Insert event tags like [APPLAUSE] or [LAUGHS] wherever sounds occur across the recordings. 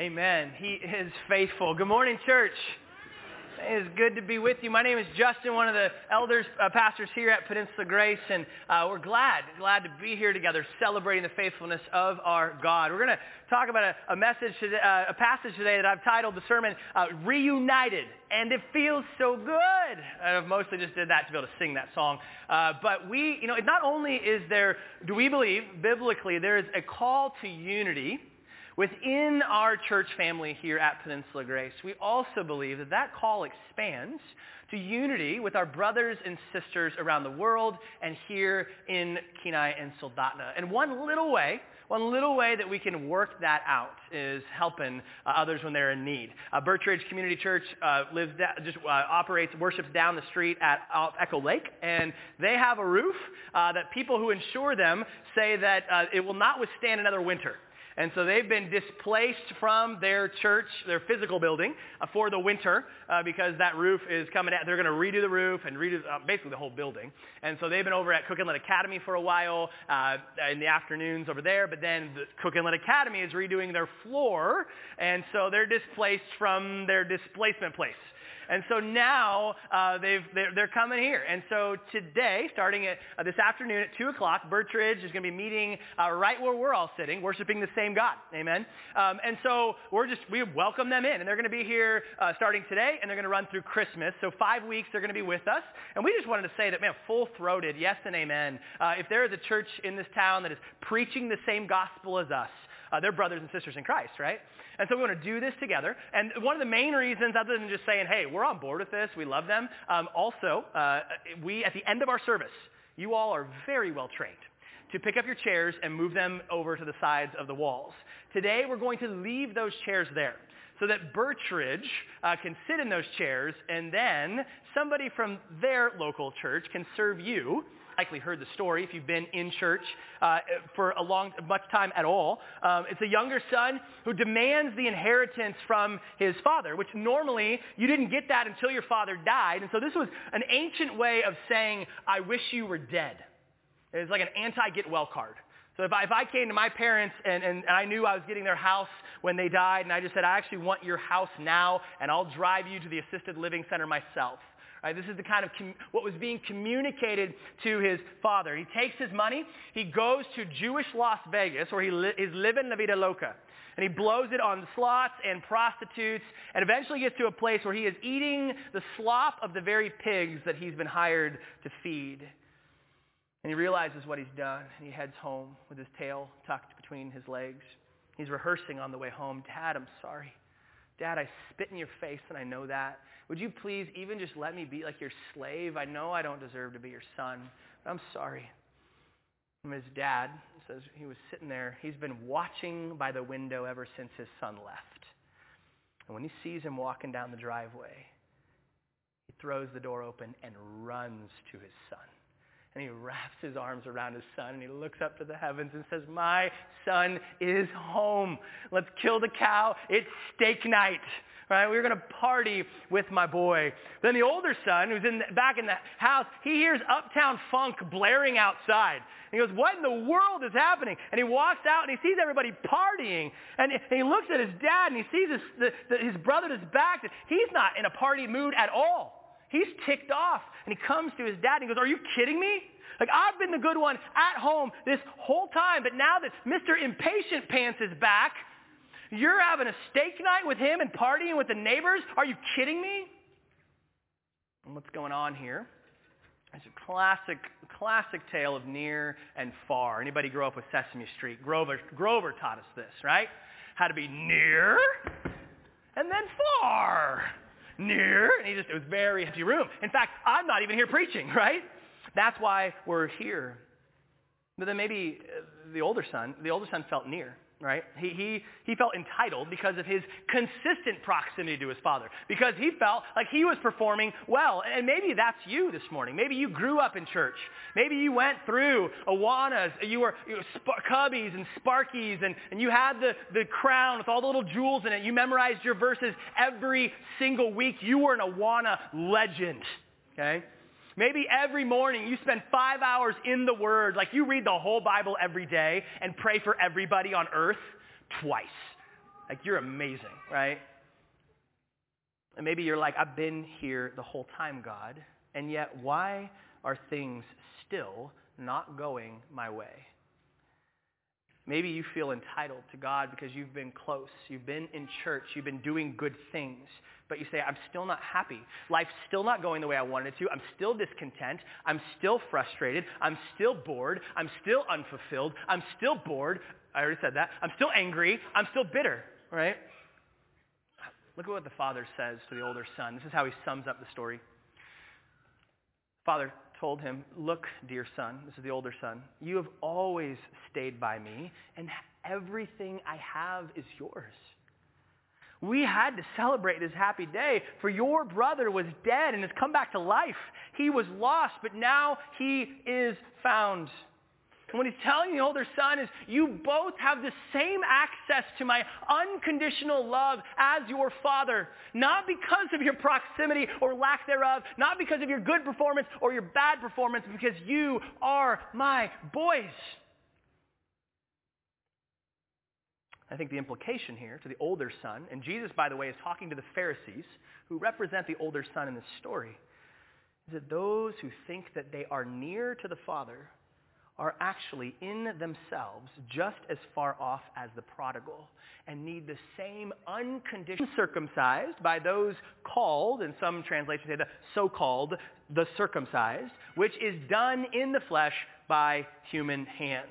Amen. He is faithful. Good morning, church. It is good to be with you. My name is Justin, one of the elders, uh, pastors here at Peninsula Grace, and uh, we're glad, glad to be here together celebrating the faithfulness of our God. We're going to talk about a, a message, today, uh, a passage today that I've titled the sermon, uh, Reunited, and it feels so good. I've mostly just did that to be able to sing that song. Uh, but we, you know, not only is there, do we believe, biblically, there is a call to unity Within our church family here at Peninsula Grace, we also believe that that call expands to unity with our brothers and sisters around the world and here in Kenai and Soldotna. And one little way, one little way that we can work that out is helping uh, others when they're in need. Uh, Birchridge Community Church uh, lives da- just uh, operates, worships down the street at Echo Lake, and they have a roof uh, that people who insure them say that uh, it will not withstand another winter. And so they've been displaced from their church, their physical building, uh, for the winter uh, because that roof is coming out. They're going to redo the roof and redo uh, basically the whole building. And so they've been over at Cook Inlet Academy for a while uh, in the afternoons over there. But then the Cook Inlet Academy is redoing their floor. And so they're displaced from their displacement place. And so now uh, they've, they're, they're, coming here. And so today, starting at, uh, this afternoon at 2 o'clock, Birchridge is going to be meeting uh, right where we're all sitting, worshiping the same God. Amen. Um, and so we're just, we welcome them in. And they're going to be here uh, starting today, and they're going to run through Christmas. So five weeks they're going to be with us. And we just wanted to say that, man, full-throated, yes and amen. Uh, if there is a church in this town that is preaching the same gospel as us, uh, they're brothers and sisters in Christ, right? And so we want to do this together. And one of the main reasons, other than just saying, hey, we're on board with this, we love them, um, also, uh, we, at the end of our service, you all are very well trained to pick up your chairs and move them over to the sides of the walls. Today, we're going to leave those chairs there so that Birchridge uh, can sit in those chairs and then somebody from their local church can serve you likely heard the story if you've been in church uh, for a long, much time at all. Um, it's a younger son who demands the inheritance from his father, which normally you didn't get that until your father died. And so this was an ancient way of saying, I wish you were dead. It's like an anti-get-well card. So if I, if I came to my parents and, and, and I knew I was getting their house when they died, and I just said, I actually want your house now, and I'll drive you to the assisted living center myself. Right, this is the kind of com- what was being communicated to his father. He takes his money, he goes to Jewish Las Vegas, where he li- is living la vida loca. And he blows it on slots and prostitutes, and eventually gets to a place where he is eating the slop of the very pigs that he's been hired to feed. And he realizes what he's done, and he heads home with his tail tucked between his legs. He's rehearsing on the way home, Dad, I'm sorry. Dad, I spit in your face, and I know that. Would you please even just let me be like your slave? I know I don't deserve to be your son, but I'm sorry. And his dad says he was sitting there. He's been watching by the window ever since his son left. And when he sees him walking down the driveway, he throws the door open and runs to his son. And he wraps his arms around his son and he looks up to the heavens and says, My son is home. Let's kill the cow. It's steak night right? We are going to party with my boy. Then the older son, who's in the, back in the house, he hears Uptown Funk blaring outside. And he goes, what in the world is happening? And he walks out and he sees everybody partying. And he looks at his dad and he sees his, the, the, his brother at his back. He's not in a party mood at all. He's ticked off. And he comes to his dad and he goes, are you kidding me? Like, I've been the good one at home this whole time, but now that Mr. Impatient Pants is back, you're having a steak night with him and partying with the neighbors? Are you kidding me? And what's going on here? It's a classic, classic tale of near and far. Anybody grow up with Sesame Street? Grover, Grover taught us this, right? How to be near and then far. Near, and he just, it was very empty room. In fact, I'm not even here preaching, [LAUGHS] right? That's why we're here. But then maybe uh, the older son, the older son felt near right? He, he, he felt entitled because of his consistent proximity to his father, because he felt like he was performing well. And maybe that's you this morning. Maybe you grew up in church. Maybe you went through Awanas, you were, you were Sp- Cubbies and Sparkies, and, and you had the, the crown with all the little jewels in it. You memorized your verses every single week. You were an Awana legend, okay? Maybe every morning you spend five hours in the Word, like you read the whole Bible every day and pray for everybody on earth twice. Like, you're amazing, right? And maybe you're like, I've been here the whole time, God, and yet why are things still not going my way? Maybe you feel entitled to God because you've been close. You've been in church. You've been doing good things. But you say, I'm still not happy. Life's still not going the way I wanted it to. I'm still discontent. I'm still frustrated. I'm still bored. I'm still unfulfilled. I'm still bored. I already said that. I'm still angry. I'm still bitter, right? Look at what the father says to the older son. This is how he sums up the story. Father told him, Look, dear son, this is the older son, you have always stayed by me, and everything I have is yours. We had to celebrate this happy day, for your brother was dead and has come back to life. He was lost, but now he is found. And what he's telling the older son is, you both have the same access to my unconditional love as your father. Not because of your proximity or lack thereof, not because of your good performance or your bad performance, because you are my boys. I think the implication here to the older son, and Jesus, by the way, is talking to the Pharisees who represent the older son in this story, is that those who think that they are near to the Father are actually in themselves just as far off as the prodigal and need the same unconditional circumcised by those called, and some translations say the so-called, the circumcised, which is done in the flesh by human hands.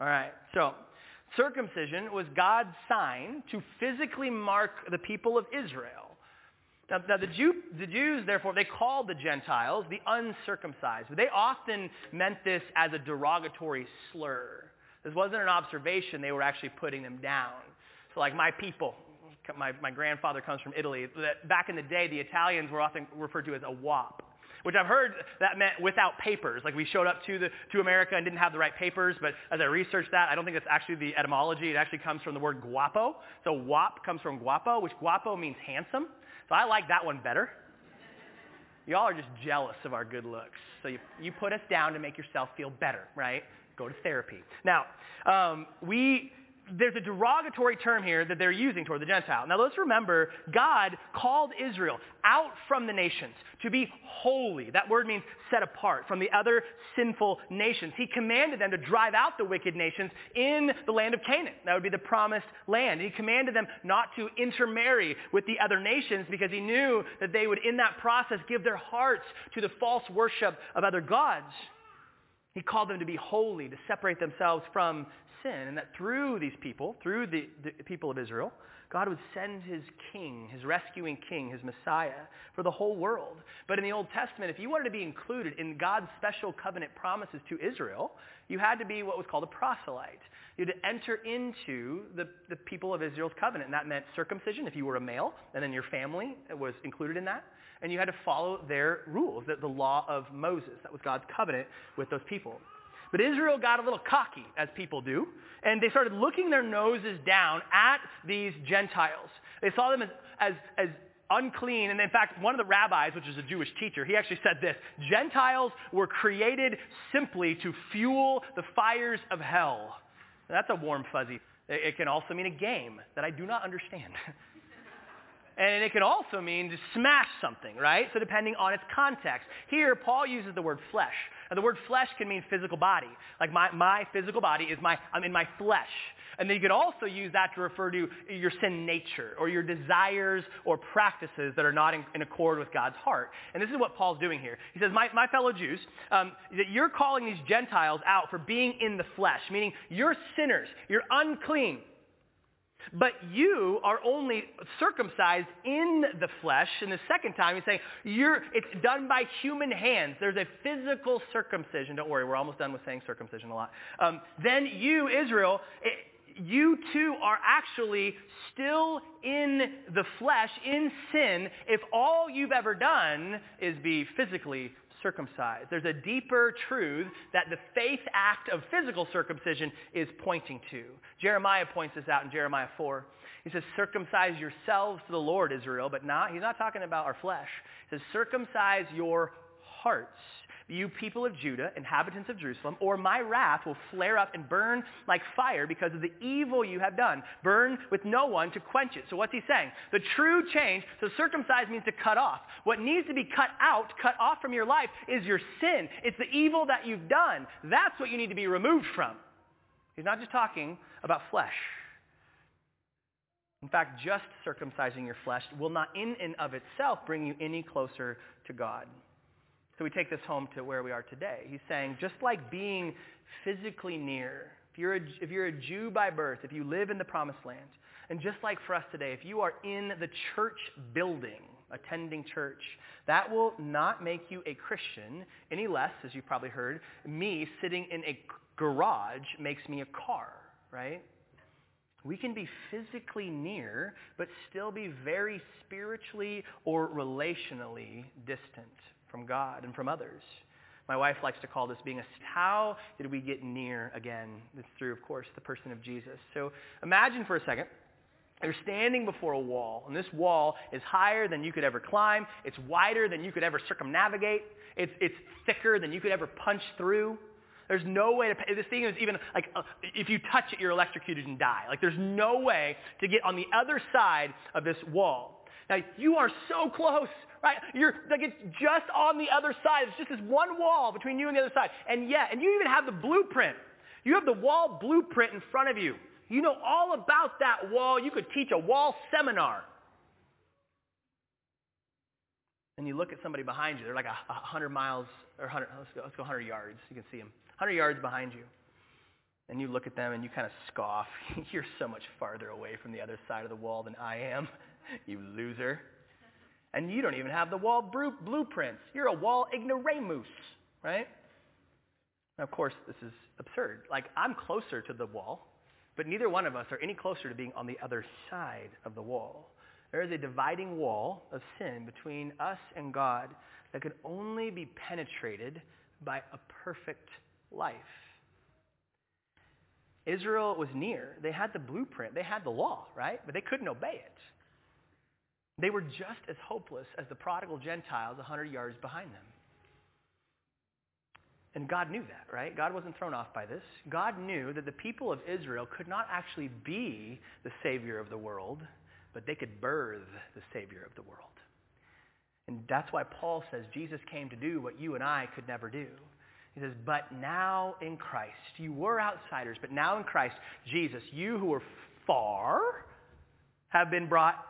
All right, so circumcision was God's sign to physically mark the people of Israel now, now the, Jew, the, Jews, therefore, they called the Gentiles the uncircumcised. They often meant this as a derogatory slur. This wasn't an observation. They were actually putting them down. So like my people, my, my grandfather comes from Italy. That Back in the day, the Italians were often referred to as a wop which I've heard that meant without papers. Like we showed up to, the, to America and didn't have the right papers, but as I researched that, I don't think that's actually the etymology. It actually comes from the word guapo. So wop comes from guapo, which guapo means handsome. So I like that one better. Y'all are just jealous of our good looks. So you, you put us down to make yourself feel better, right? Go to therapy. Now, um, we there's a derogatory term here that they're using toward the Gentile. Now let's remember, God called Israel out from the nations to be holy. That word means set apart from the other sinful nations. He commanded them to drive out the wicked nations in the land of Canaan. That would be the promised land. He commanded them not to intermarry with the other nations because he knew that they would in that process give their hearts to the false worship of other gods. He called them to be holy, to separate themselves from sin, and that through these people, through the, the, people of Israel, God would send his king, his rescuing king, his Messiah, for the whole world. But in the Old Testament, if you wanted to be included in God's special covenant promises to Israel, you had to be what was called a proselyte. You had to enter into the, the people of Israel's covenant. And that meant circumcision if you were a male, and then your family was included in that. And you had to follow their rules, the, the law of Moses. That was God's covenant with those people. But Israel got a little cocky, as people do, and they started looking their noses down at these Gentiles. They saw them as, as, as unclean. And in fact, one of the rabbis, which is a Jewish teacher, he actually said this, Gentiles were created simply to fuel the fires of hell. that's a warm fuzzy. It can also mean a game that I do not understand. [LAUGHS] and it can also mean to smash something, right? So depending on its context. Here, Paul uses the word flesh. And the word flesh can mean physical body. Like my, my physical body is my, I'm in my flesh. And then you could also use that to refer to your sin nature or your desires or practices that are not in, in accord with God's heart. And this is what Paul's doing here. He says, my, my fellow Jews, um, that you're calling these Gentiles out for being in the flesh, meaning you're sinners, you're unclean. But you are only circumcised in the flesh. And the second time, he's saying, you're, it's done by human hands. There's a physical circumcision. Don't worry, we're almost done with saying circumcision a lot. Um, then you, Israel, it, you too are actually still in the flesh, in sin, if all you've ever done is be physically circumcised. There's a deeper truth that the faith act of physical circumcision is pointing to. Jeremiah points this out in Jeremiah 4. He says, circumcise yourselves to the Lord, Israel, but not, he's not talking about our flesh. He says, circumcise your hearts you people of Judah, inhabitants of Jerusalem, or my wrath will flare up and burn like fire because of the evil you have done. Burn with no one to quench it. So what's he saying? The true change, so circumcise means to cut off. What needs to be cut out, cut off from your life is your sin. It's the evil that you've done. That's what you need to be removed from. He's not just talking about flesh. In fact, just circumcising your flesh will not in and of itself bring you any closer to God. So we take this home to where we are today. He's saying, just like being physically near, if you're, a, if you're a Jew by birth, if you live in the promised land, and just like for us today, if you are in the church building, attending church, that will not make you a Christian any less, as you've probably heard, me sitting in a garage makes me a car, right? We can be physically near, but still be very spiritually or relationally distant from God and from others. My wife likes to call this being a how did we get near again? It's through, of course, the person of Jesus. So imagine for a second you're standing before a wall, and this wall is higher than you could ever climb. It's wider than you could ever circumnavigate. It's, it's thicker than you could ever punch through. There's no way to, this thing is even like, uh, if you touch it, you're electrocuted and die. Like there's no way to get on the other side of this wall. Now you are so close right? You're like it's just on the other side. It's just this one wall between you and the other side. And yet, and you even have the blueprint. You have the wall blueprint in front of you. You know all about that wall. You could teach a wall seminar. And you look at somebody behind you. They're like a, a hundred miles or 100, let's go, let's go 100 yards. You can see them. 100 yards behind you. And you look at them and you kind of scoff. [LAUGHS] You're so much farther away from the other side of the wall than I am, [LAUGHS] you loser. And you don't even have the wall blueprints. You're a wall ignoramus, right? Now, of course, this is absurd. Like, I'm closer to the wall, but neither one of us are any closer to being on the other side of the wall. There is a dividing wall of sin between us and God that could only be penetrated by a perfect life. Israel was near. They had the blueprint. They had the law, right? But they couldn't obey it. They were just as hopeless as the prodigal Gentiles 100 yards behind them. And God knew that, right? God wasn't thrown off by this. God knew that the people of Israel could not actually be the Savior of the world, but they could birth the Savior of the world. And that's why Paul says Jesus came to do what you and I could never do. He says, but now in Christ, you were outsiders, but now in Christ, Jesus, you who were far have been brought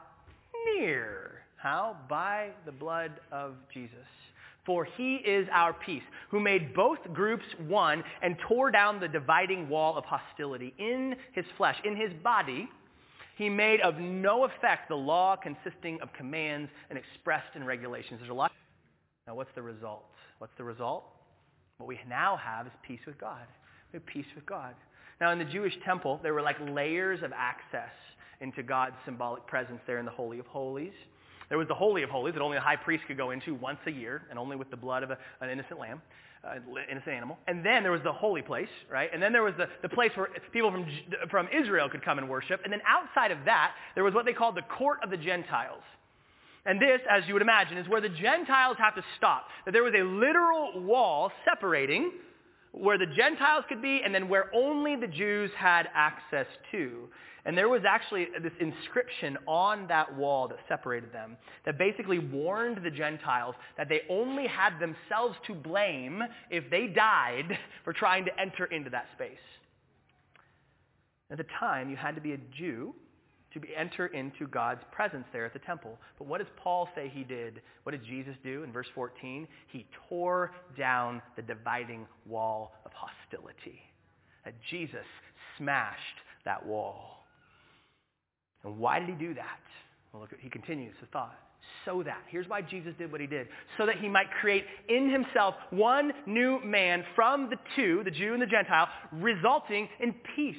near. How? By the blood of Jesus. For he is our peace, who made both groups one and tore down the dividing wall of hostility in his flesh, in his body. He made of no effect the law consisting of commands and expressed in regulations. There's a lot. Now, what's the result? What's the result? What we now have is peace with God. We have peace with God. Now, in the Jewish temple, there were like layers of access into God's symbolic presence there in the Holy of Holies. There was the Holy of Holies that only a high priest could go into once a year and only with the blood of a, an innocent lamb, uh, innocent animal. And then there was the holy place, right? And then there was the, the place where people from, from Israel could come and worship. And then outside of that, there was what they called the court of the Gentiles. And this, as you would imagine, is where the Gentiles have to stop. That there was a literal wall separating where the Gentiles could be and then where only the Jews had access to. And there was actually this inscription on that wall that separated them that basically warned the Gentiles that they only had themselves to blame if they died for trying to enter into that space. At the time, you had to be a Jew to be, enter into God's presence there at the temple. But what does Paul say he did? What did Jesus do in verse 14? He tore down the dividing wall of hostility. That Jesus smashed that wall. And why did he do that? Well, look, he continues the thought. So that, here's why Jesus did what he did, so that he might create in himself one new man from the two, the Jew and the Gentile, resulting in peace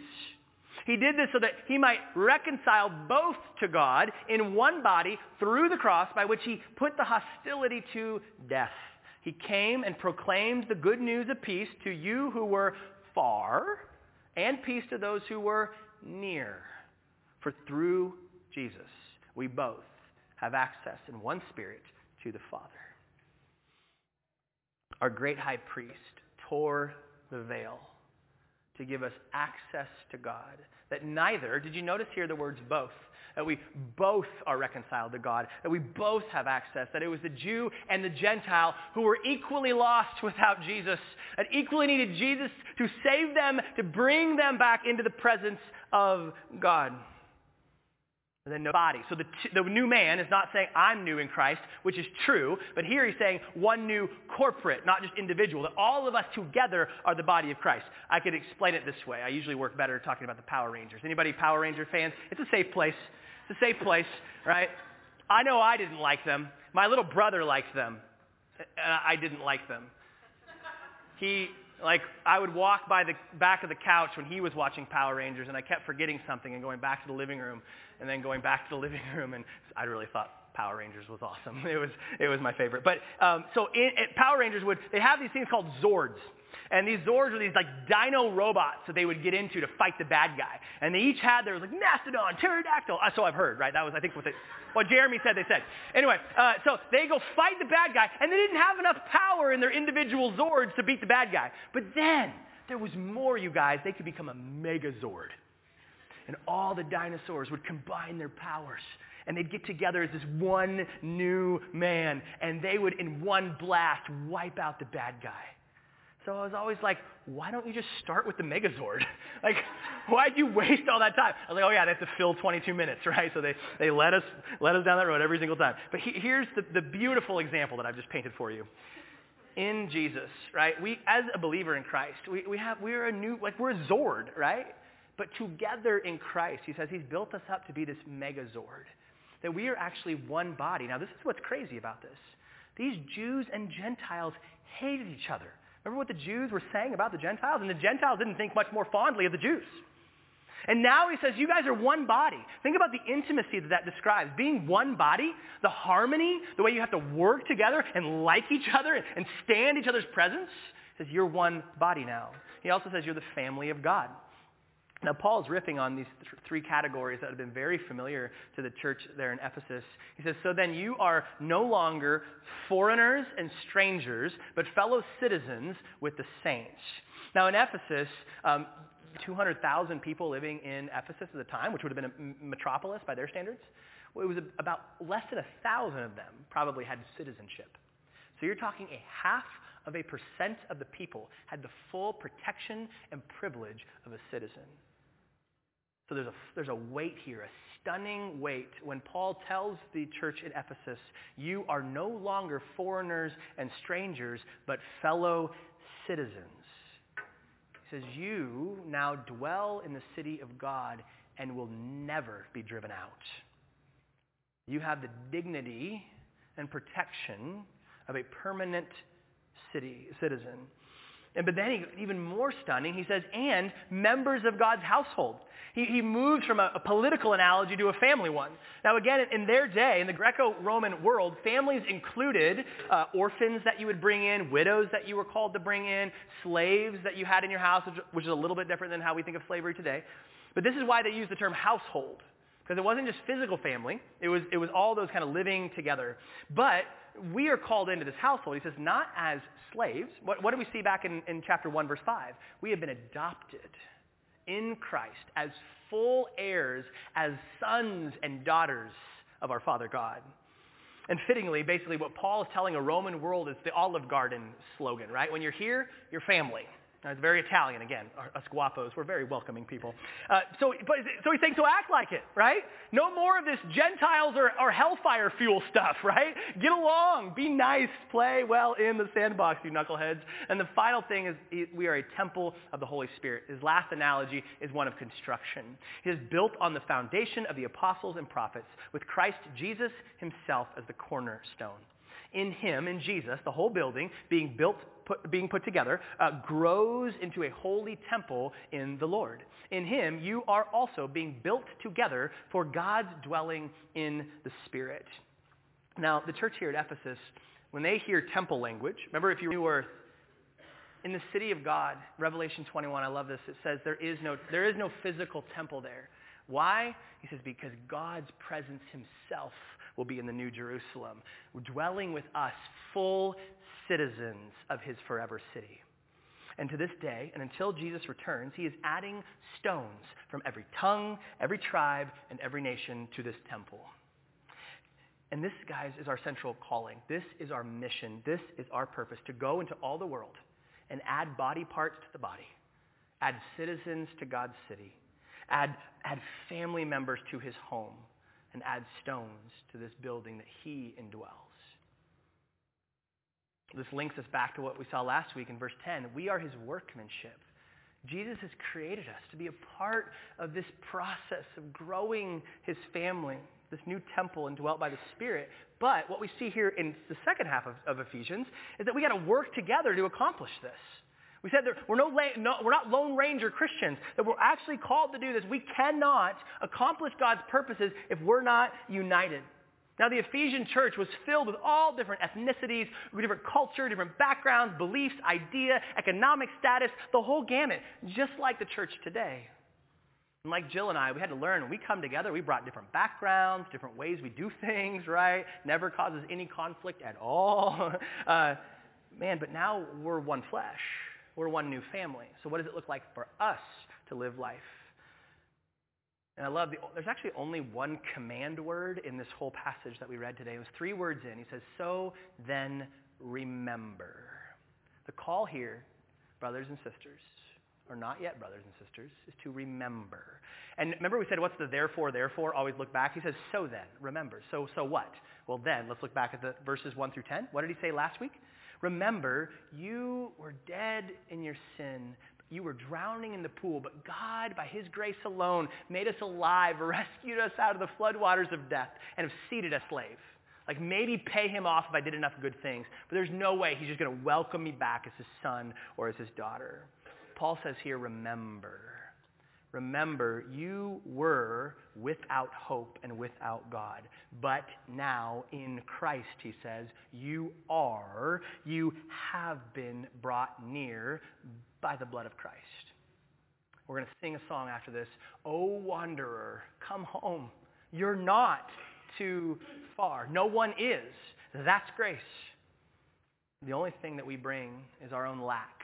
he did this so that he might reconcile both to God in one body through the cross by which he put the hostility to death. He came and proclaimed the good news of peace to you who were far and peace to those who were near. For through Jesus, we both have access in one spirit to the Father. our great high priest tore the veil to give us access to God. That neither, did you notice here the words both? That we both are reconciled to God, that we both have access, that it was the Jew and the Gentile who were equally lost without Jesus, that equally needed Jesus to save them, to bring them back into the presence of God and then no body. So the, t- the new man is not saying I'm new in Christ, which is true, but here he's saying one new corporate, not just individual, that all of us together are the body of Christ. I could explain it this way. I usually work better talking about the Power Rangers. Anybody Power Ranger fans? It's a safe place. It's a safe place, right? I know I didn't like them. My little brother liked them, and I didn't like them. He like I would walk by the back of the couch when he was watching Power Rangers, and I kept forgetting something and going back to the living room, and then going back to the living [LAUGHS] room, and I really thought Power Rangers was awesome. [LAUGHS] It was it was my favorite. But um, so in, in Power Rangers would they have these things called Zords, and these Zords were these like dino robots that they would get into to fight the bad guy. And they each had, there was like Mastodon, Pterodactyl. Uh, so I've heard, right? That was, I think, what, they, what Jeremy said they said. Anyway, uh, so they go fight the bad guy, and they didn't have enough power in their individual Zords to beat the bad guy. But then, there was more, you guys. They could become a Megazord. And all the dinosaurs would combine their powers and they'd get together as this one new man, and they would, in one blast, wipe out the bad guy. So I was always like, why don't you just start with the Megazord? [LAUGHS] like, why'd you waste all that time? I was like, oh yeah, they have to fill 22 minutes, [LAUGHS] right? So they, they let us let us down that road every single time. But he, here's the, the beautiful example that I've just painted for you. In Jesus, right? We, as a believer in Christ, we, we have, we're a new, like we're a Zord, right? But together in Christ, he says he's built us up to be this Megazord. That we are actually one body. Now this is what's crazy about this. These Jews and Gentiles hated each other. Remember what the Jews were saying about the Gentiles? And the Gentiles didn't think much more fondly of the Jews. And now he says, you guys are one body. Think about the intimacy that that describes. Being one body, the harmony, the way you have to work together and like each other and stand each other's presence. He says, you're one body now. He also says you're the family of God. Now, Paul's riffing on these th- three categories that have been very familiar to the church there in Ephesus. He says, So then you are no longer foreigners and strangers, but fellow citizens with the saints. Now, in Ephesus, um, 200,000 people living in Ephesus at the time, which would have been a metropolis by their standards. Well, it was about less than a thousand of them probably had citizenship. So you're talking a half of a percent of the people had the full protection and privilege of a citizen. So there's a, there's a weight here, a stunning weight when Paul tells the church in Ephesus, you are no longer foreigners and strangers, but fellow citizens. He says, you now dwell in the city of God and will never be driven out. You have the dignity and protection of a permanent city citizen. And but then he, even more stunning, he says, and members of God's household. He, he moves from a, a, political analogy to a family one. Now again, in their day, in the Greco-Roman world, families included uh, orphans that you would bring in, widows that you were called to bring in, slaves that you had in your house, which, which is a little bit different than how we think of slavery today. But this is why they use the term household. Because it wasn't just physical family. It was, it was all those kind of living together. But we are called into this household. He says, not as slaves. What, what do we see back in, in chapter 1, verse 5? We have been adopted in Christ as full heirs, as sons and daughters of our Father God. And fittingly, basically what Paul is telling a Roman world is the Olive Garden slogan, right? When you're here, you're family. Now, it's very Italian, again, us guapos. We're very welcoming people. Uh, so, but, so he's saying, so act like it, right? No more of this Gentiles or, or hellfire fuel stuff, [LAUGHS] right? Get along, be nice, play well in the sandbox, you knuckleheads. And the final thing is we are a temple of the Holy Spirit. His last analogy is one of construction. He is built on the foundation of the apostles and prophets, with Christ Jesus himself as the cornerstone. In him, in Jesus, the whole building being built put, being put together uh, grows into a holy temple in the Lord. In him, you are also being built together for God's dwelling in the Spirit. Now, the church here at Ephesus, when they hear temple language, remember if you were in the city of God, Revelation 21, I love this, it says there is no, there is no physical temple there. Why? He says, because God's presence himself will be in the New Jerusalem, dwelling with us, full citizens of his forever city. And to this day, and until Jesus returns, he is adding stones from every tongue, every tribe, and every nation to this temple. And this, guys, is our central calling. This is our mission. This is our purpose, to go into all the world and add body parts to the body, add citizens to God's city, add, add family members to his home, and add stones to this building that he indwells. This links us back to what we saw last week in verse 10. We are his workmanship. Jesus has created us to be a part of this process of growing his family, this new temple indwelt by the Spirit. But what we see here in the second half of, of Ephesians is that we got to work together to accomplish this. We said that we're, no, no, we're not Lone Ranger Christians, that we're actually called to do this. We cannot accomplish God's purposes if we're not united. Now, the Ephesian church was filled with all different ethnicities, different culture, different backgrounds, beliefs, idea, economic status, the whole gamut, just like the church today. And like Jill and I, we had to learn when we come together, we brought different backgrounds, different ways we do [LAUGHS] things, right? Never causes any conflict at all. [LAUGHS] Uh, man, but now we're one flesh. We're one new family. So what does it look like for us to live life? And I love the, there's actually only one command word in this whole passage that we read today. It was three words in. He says, so then remember. The call here, brothers and sisters, or not yet brothers and sisters, is to remember. And remember we said, what's the therefore, therefore? Always look back. He says, so then, remember. So, so what? Well then, let's look back at the verses 1 through 10. What did he say last week? Remember, you were dead in your sin. You were drowning in the pool, but God, by his grace alone, made us alive, [LAUGHS] rescued us out of the floodwaters of death, and have seated us slave. Like maybe pay him off if I did enough good things, but there's no way he's just going to welcome me back as his son or as his daughter. Paul says here, remember. Remember, you were without hope and without God. But now in Christ, he says, you are, you have been brought near by the blood of Christ. We're going to sing a song after this. Oh, wanderer, come home. You're not too far. No one is. That's grace. The only thing that we bring is our own lack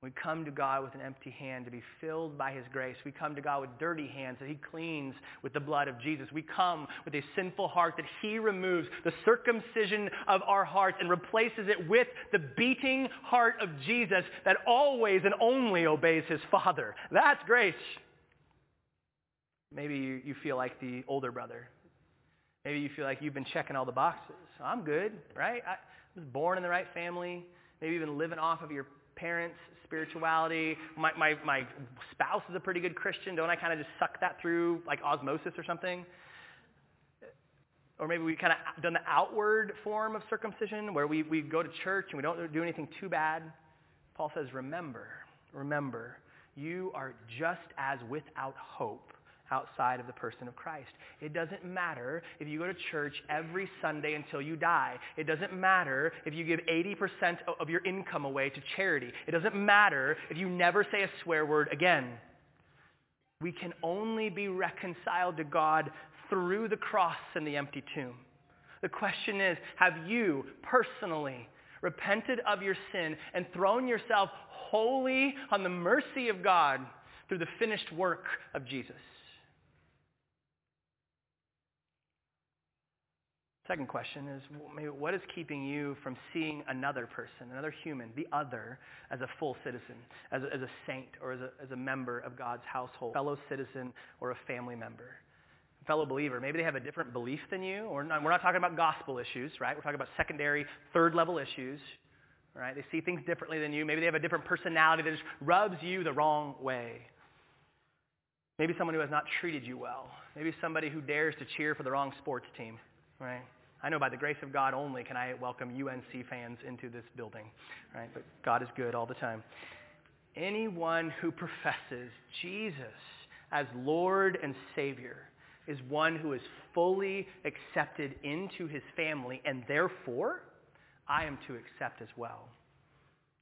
we come to God with an empty hand to be filled by his grace. We come to God with dirty hands that he cleans with the blood of Jesus. We come with a sinful heart that he removes the circumcision of our hearts and replaces it with the beating heart of Jesus that always and only obeys his Father. That's grace. Maybe you, you feel like the older brother. Maybe you feel like you've been checking all the boxes. I'm good, right? I was born in the right family. Maybe even living off of your parents' spirituality. My, my, my spouse is a pretty good Christian. Don't I kind of just suck that through like osmosis or something? Or maybe we kind of done the outward form of circumcision where we, we go to church and we don't do anything too bad. Paul says, remember, remember, you are just as without hope outside of the person of Christ. It doesn't matter if you go to church every Sunday until you die. It doesn't matter if you give 80% of your income away to charity. It doesn't matter if you never say a swear word again. We can only be reconciled to God through the cross and the empty tomb. The question is, have you personally repented of your sin and thrown yourself wholly on the mercy of God through the finished work of Jesus? Second question is maybe what is keeping you from seeing another person, another human, the other, as a full citizen, as a, as a saint, or as a, as a member of God's household, fellow citizen, or a family member? Fellow believer, maybe they have a different belief than you, or not, we're not talking about gospel issues, right? We're talking about secondary, third level issues, right? They see things differently than you. Maybe they have a different personality that just rubs you the wrong way. Maybe someone who has not treated you well. Maybe somebody who dares to cheer for the wrong sports team, right? I know by the grace of God only can I welcome UNC fans into this building, right? But God is good all the time. Anyone who professes Jesus as Lord and Savior is one who is fully accepted into his family, and therefore I am to accept as well.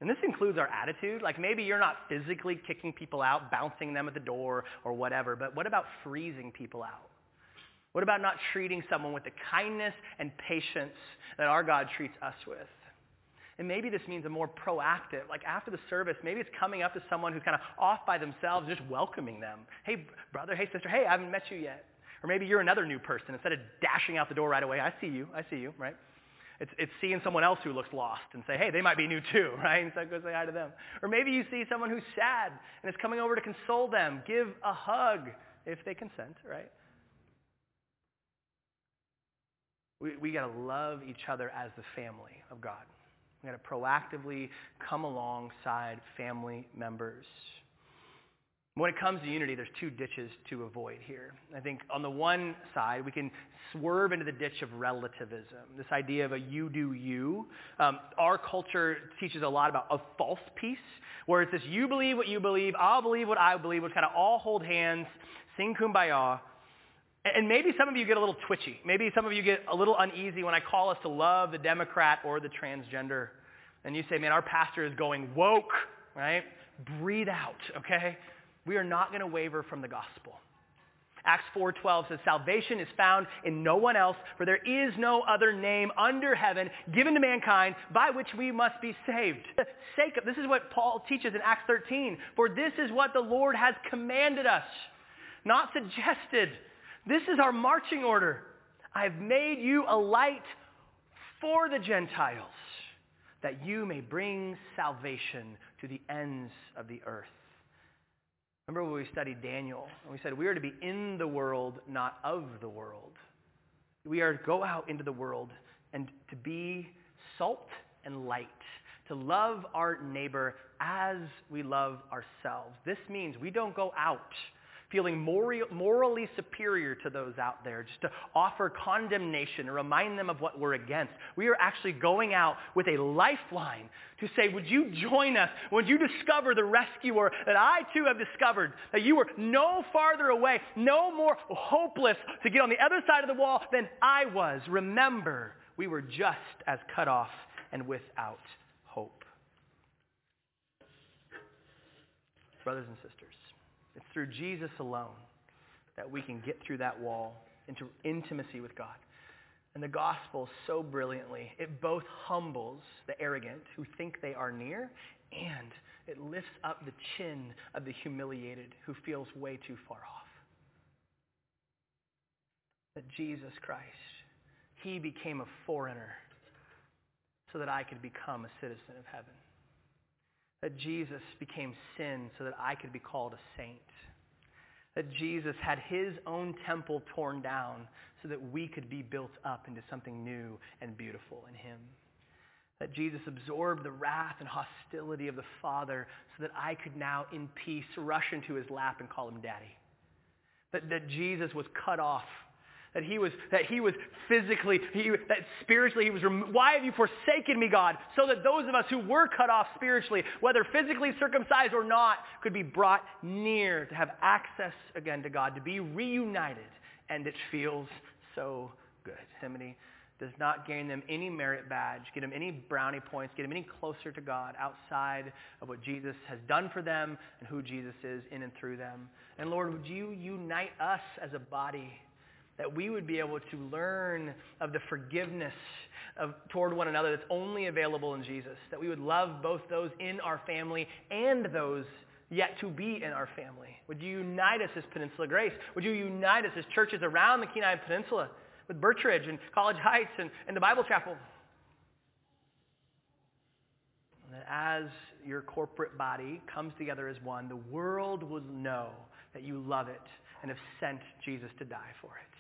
And this includes our attitude. Like maybe you're not physically kicking people out, bouncing them at the door or whatever, but what about freezing people out? What about not treating someone with the kindness and patience that our God treats us with? And maybe this means a more proactive, like after the service, maybe it's coming up to someone who's kind of off by themselves, just welcoming them. Hey, brother, hey, sister, hey, I haven't met you yet. Or maybe you're another new person. Instead of dashing out the door right away, I see you, I see you, right? It's, it's seeing someone else who looks lost and say, hey, they might be new too, [LAUGHS] right? And so go say hi to them. Or maybe you see someone who's sad and is coming over to console them. Give a hug if they consent, right? We, we got to love each other as the family of God. We got to proactively come alongside family members. When it comes to unity, there's two ditches to avoid here. I think on the one side, we can swerve into the ditch of relativism, this idea of a you do you. Um, our culture teaches a lot about a false peace, where it's this you believe what you believe, I'll believe what I believe, we kind of all hold hands, sing kumbaya. And maybe some of you get a little twitchy. Maybe some of you get a little uneasy when I call us to love the Democrat or the transgender. And you say, man, our pastor is going woke, right? Breathe out, okay? We are not going to waver from the gospel. Acts 4:12 says salvation is found in no one else for there is no other name under heaven given to mankind by which we must be saved. The Sake of, this is what Paul teaches in Acts 13. For this is what the Lord has commanded us, not suggested. This is our marching order. I've made you a light for the Gentiles that you may bring salvation to the ends of the earth. Remember when we studied Daniel, and we said we are to be in the world, not of the world. We are to go out into the world and to be salt and light, to love our neighbor as we love ourselves. This means we don't go out feeling morally superior to those out there, just to offer condemnation and remind them of what we're against. We are actually going out with a lifeline to say, would you join us? Would you discover the rescuer that I too have discovered? That you were no farther away, no more hopeless to get on the other side of the wall than I was. Remember, we were just as cut off and without hope. Brothers and sisters, through Jesus alone that we can get through that wall into intimacy with God. And the gospel so brilliantly, it both humbles the arrogant who think they are near, and it lifts up the chin of the humiliated who feels way too far off. That Jesus Christ, he became a foreigner so that I could become a citizen of heaven that Jesus became sin so that I could be called a saint. That Jesus had his own temple torn down so that we could be built up into something new and beautiful in him. That Jesus absorbed the wrath and hostility of the Father so that I could now in peace rush into his lap and call him daddy. That, that Jesus was cut off that he was, that he was physically, he, that spiritually he was, why have you forsaken me, God? So that those of us who were cut off spiritually, whether physically circumcised or not, could be brought near to have access again to God, to be reunited. And it feels so good. Hymny does not gain them any merit badge, get them any brownie points, get them any closer to God outside of what Jesus has done for them and who Jesus is in and through them. And Lord, would you unite us as a body that we would be able to learn of the forgiveness of, toward one another that's only available in Jesus, that we would love both those in our family and those yet to be in our family. Would you unite us as Peninsula Grace? Would you unite us as churches around the Kenai Peninsula with Birchridge and College Heights and, and the Bible Chapel? And that as your corporate body comes together as one, the world will know that you love it and have sent Jesus to die for it.